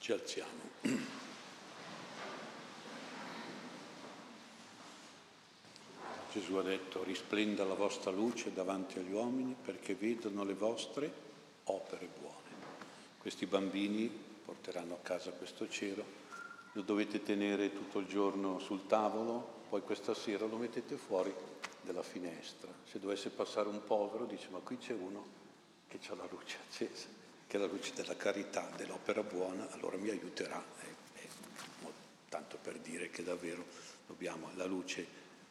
Ci alziamo. Gesù ha detto, risplenda la vostra luce davanti agli uomini perché vedono le vostre opere buone. Questi bambini porteranno a casa questo cero, lo dovete tenere tutto il giorno sul tavolo, poi questa sera lo mettete fuori dalla finestra. Se dovesse passare un povero, dice, ma qui c'è uno che ha la luce accesa che è la luce della carità, dell'opera buona, allora mi aiuterà. Eh, eh, tanto per dire che davvero dobbiamo, la luce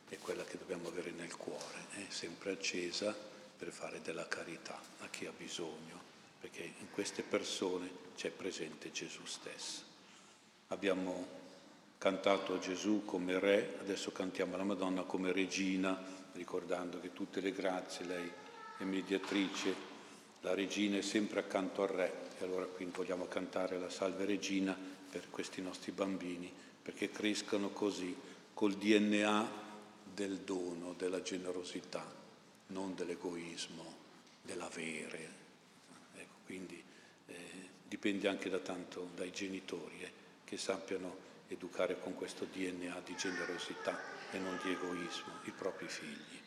è quella che dobbiamo avere nel cuore, eh, sempre accesa per fare della carità a chi ha bisogno, perché in queste persone c'è presente Gesù stesso. Abbiamo cantato Gesù come re, adesso cantiamo la Madonna come regina, ricordando che tutte le grazie lei è mediatrice la regina è sempre accanto al re e allora quindi vogliamo cantare la salve regina per questi nostri bambini perché crescano così col DNA del dono, della generosità, non dell'egoismo, dell'avere. Ecco, quindi eh, dipende anche da tanto dai genitori eh, che sappiano educare con questo DNA di generosità e non di egoismo i propri figli.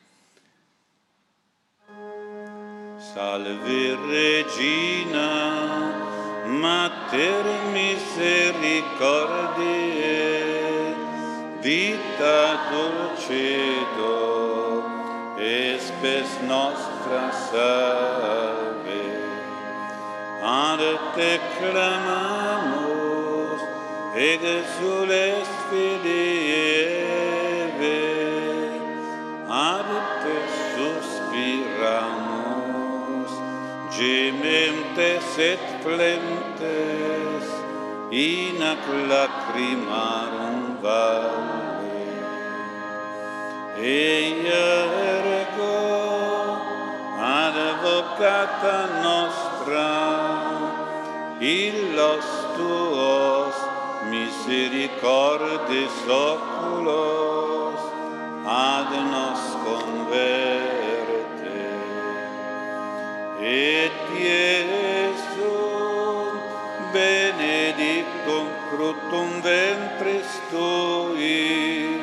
Salve Regina, Mater misericordiae, vita dulcedo, espes nostra salve. Ad te clamamus, exules fideive, gementes et plentes in ac lacrimarum valle. Eia ergo advocata nostra, illos tuos misericordis oculos ad nos conver et Iesum benedictum fructum ventris tui,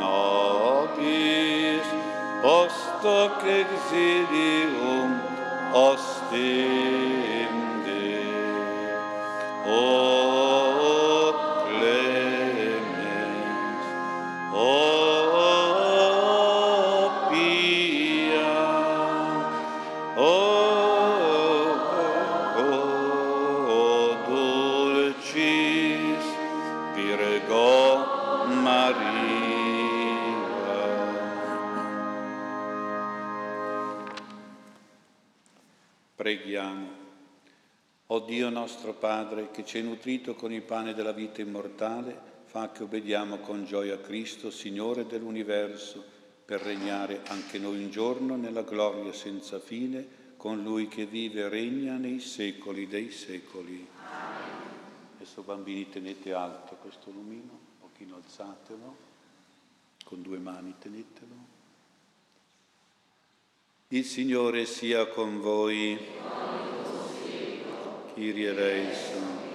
nobis post hoc exilium ostim de. O Dio nostro Padre, che ci hai nutrito con il pane della vita immortale, fa che obbediamo con gioia a Cristo, Signore dell'universo, per regnare anche noi un giorno nella gloria senza fine, con Lui che vive e regna nei secoli dei secoli. Adesso bambini tenete alto questo lumino, un pochino alzatelo, con due mani tenetelo. Il Signore sia con voi. Kyrie eleison.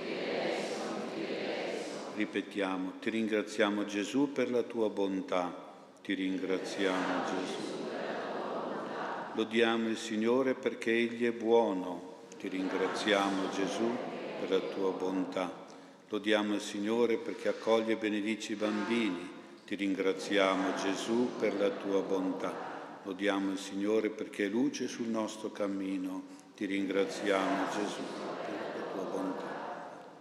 Ripetiamo, ti ringraziamo Gesù per la tua bontà, ti ringraziamo Gesù. Lodiamo il Signore perché Egli è buono, ti ringraziamo Gesù per la tua bontà. Lodiamo il Signore perché accoglie e benedice i bambini, ti ringraziamo Gesù per la tua bontà. Lodiamo il Signore perché è luce sul nostro cammino, ti ringraziamo Gesù per la tua bontà.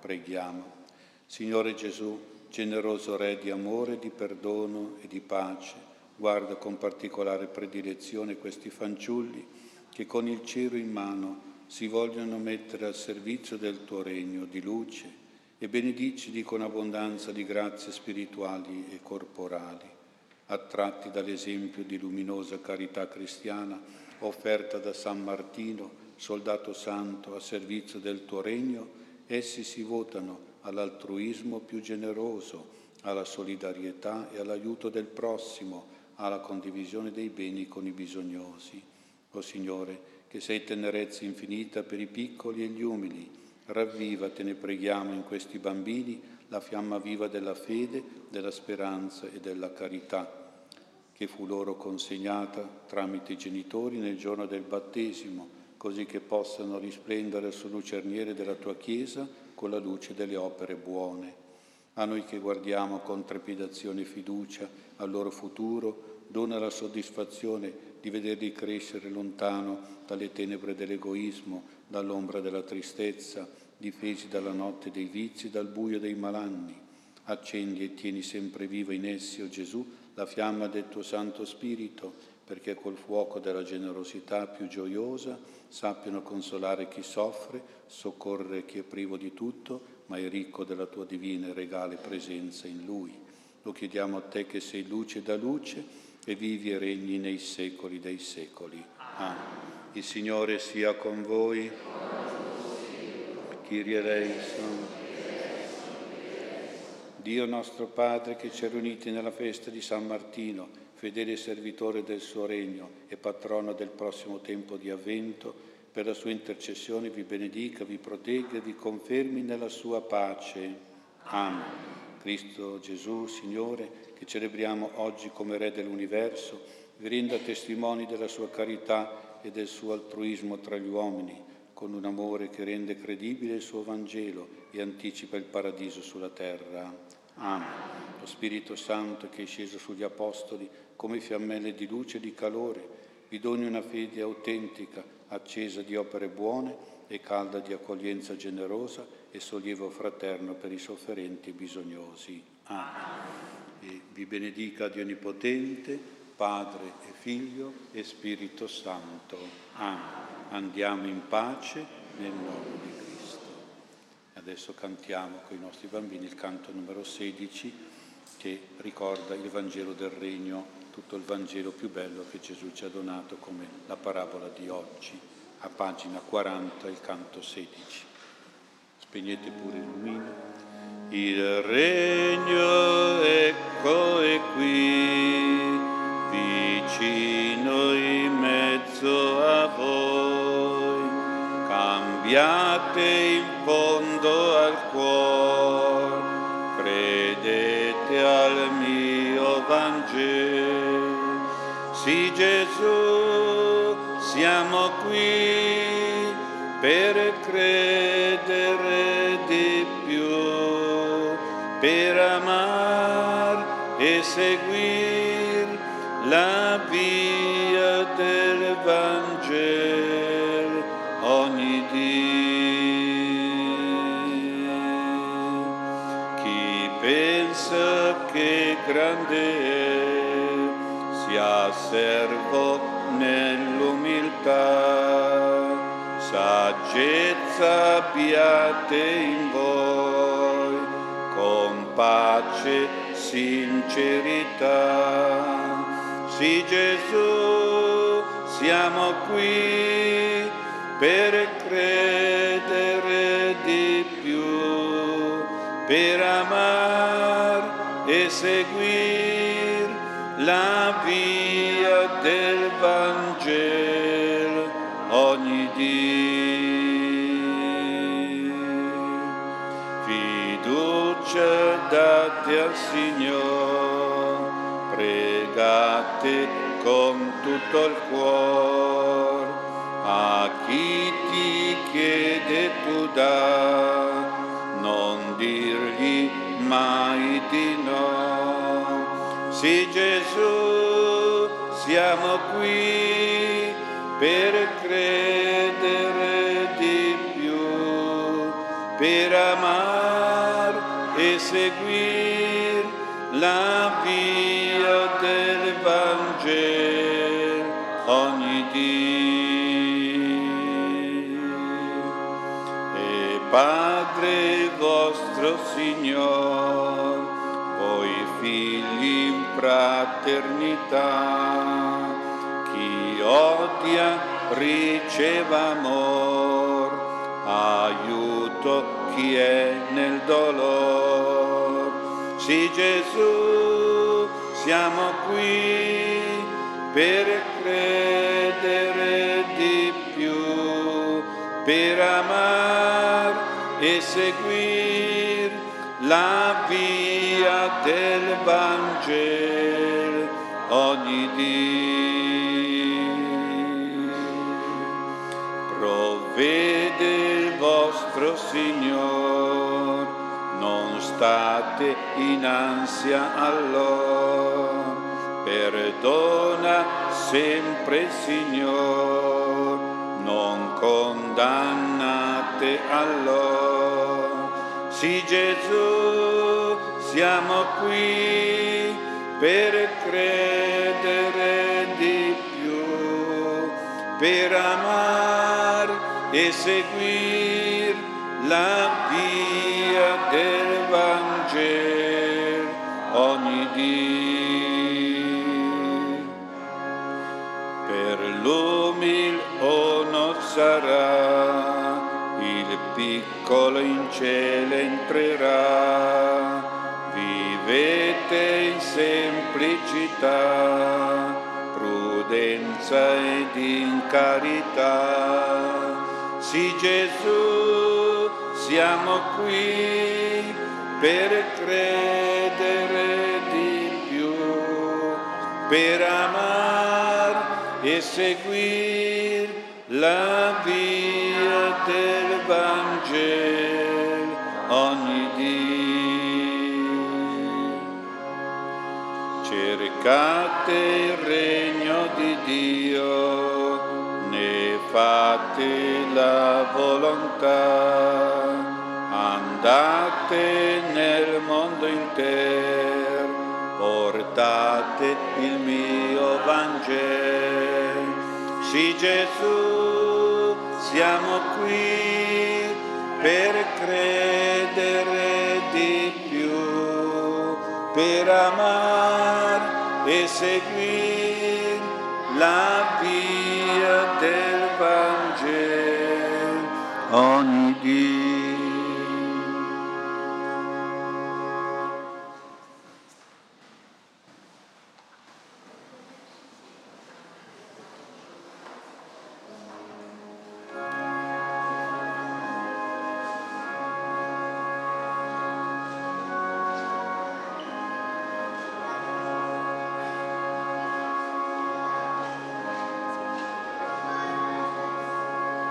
Preghiamo. Signore Gesù, generoso Re di amore, di perdono e di pace, guarda con particolare predilezione questi fanciulli che con il cielo in mano si vogliono mettere al servizio del tuo regno di luce e benedicili con abbondanza di grazie spirituali e corporali, attratti dall'esempio di luminosa carità cristiana offerta da San Martino, soldato santo a servizio del tuo regno, essi si votano all'altruismo più generoso, alla solidarietà e all'aiuto del prossimo, alla condivisione dei beni con i bisognosi. O Signore, che sei tenerezza infinita per i piccoli e gli umili, ravviva, te ne preghiamo, in questi bambini la fiamma viva della fede, della speranza e della carità, che fu loro consegnata tramite i genitori nel giorno del battesimo, così che possano risplendere sul lucerniere della tua Chiesa con la luce delle opere buone. A noi che guardiamo con trepidazione e fiducia al loro futuro, dona la soddisfazione di vederli crescere lontano dalle tenebre dell'egoismo, dall'ombra della tristezza, difesi dalla notte dei vizi, dal buio dei malanni. Accendi e tieni sempre viva in essi, o oh Gesù, la fiamma del tuo Santo Spirito, perché col fuoco della generosità più gioiosa sappiano consolare chi soffre, soccorrere chi è privo di tutto, ma è ricco della tua divina e regale presenza in lui. Lo chiediamo a te che sei luce da luce e vivi e regni nei secoli dei secoli. Amen. Il Signore sia con voi. Kyrie eleison. Dio nostro Padre che ci ha riuniti nella festa di San Martino, fedele servitore del suo regno e patrono del prossimo tempo di avvento, per la sua intercessione vi benedica, vi protegga e vi confermi nella sua pace. Amen. Cristo Gesù, Signore, che celebriamo oggi come Re dell'universo, vi renda testimoni della sua carità e del suo altruismo tra gli uomini, con un amore che rende credibile il suo Vangelo e anticipa il paradiso sulla terra. Amen. Lo Spirito Santo che è sceso sugli Apostoli come fiammelle di luce e di calore, vi doni una fede autentica, accesa di opere buone e calda di accoglienza generosa e sollievo fraterno per i sofferenti e bisognosi. Amen. E vi benedica Dio Onnipotente, Padre e Figlio e Spirito Santo. Amen. Andiamo in pace nel nome di Cristo. Adesso cantiamo con i nostri bambini il canto numero 16 che ricorda il Vangelo del Regno tutto il Vangelo più bello che Gesù ci ha donato come la parabola di oggi, a pagina 40, il canto 16. Spegnete pure il lumino. Il regno ecco è qui, vicino in mezzo a cambiate in fondo al cuore, credete al mio Vangelo. Sì Gesù, siamo qui per credere pensa che grande è sia servo nell'umiltà, saggezza abbiate in voi, con pace, sincerità. Sì Gesù, siamo qui per credere seguire la via del Vangelo ogni dì. Fiducia date al Signore, pregate con tutto il cuore, a chi ti chiede tu dà, non dirgli mai di no. Sì Gesù, siamo qui per credere di più, per amare e seguire la via del Vangelo ogni dì. E Padre vostro Signor, voi figli in fraternità, chi odia riceva amor, aiuto chi è nel dolore. Sì Gesù, siamo qui per credere di più, per amare e seguire la via del Vangelo ogni dì. Provvede il vostro Signor, non state in ansia allora, perdona sempre Signor, non condannate allora. Sì Gesù, siamo qui per credere di più, per amare e seguire la via del Vangelo ogni dì. Per l'umil onor sarà, il piccolo in cielo entrerà, vivete in semplicità, prudenza ed in carità. Sì Gesù, siamo qui per credere di più, per amare e seguire la via del Vangelo Cercate il regno di Dio, ne fate la volontà, andate nel mondo intero, portate il mio Vangelo. Sì Gesù, siamo qui per credere di più, per amare e seguire la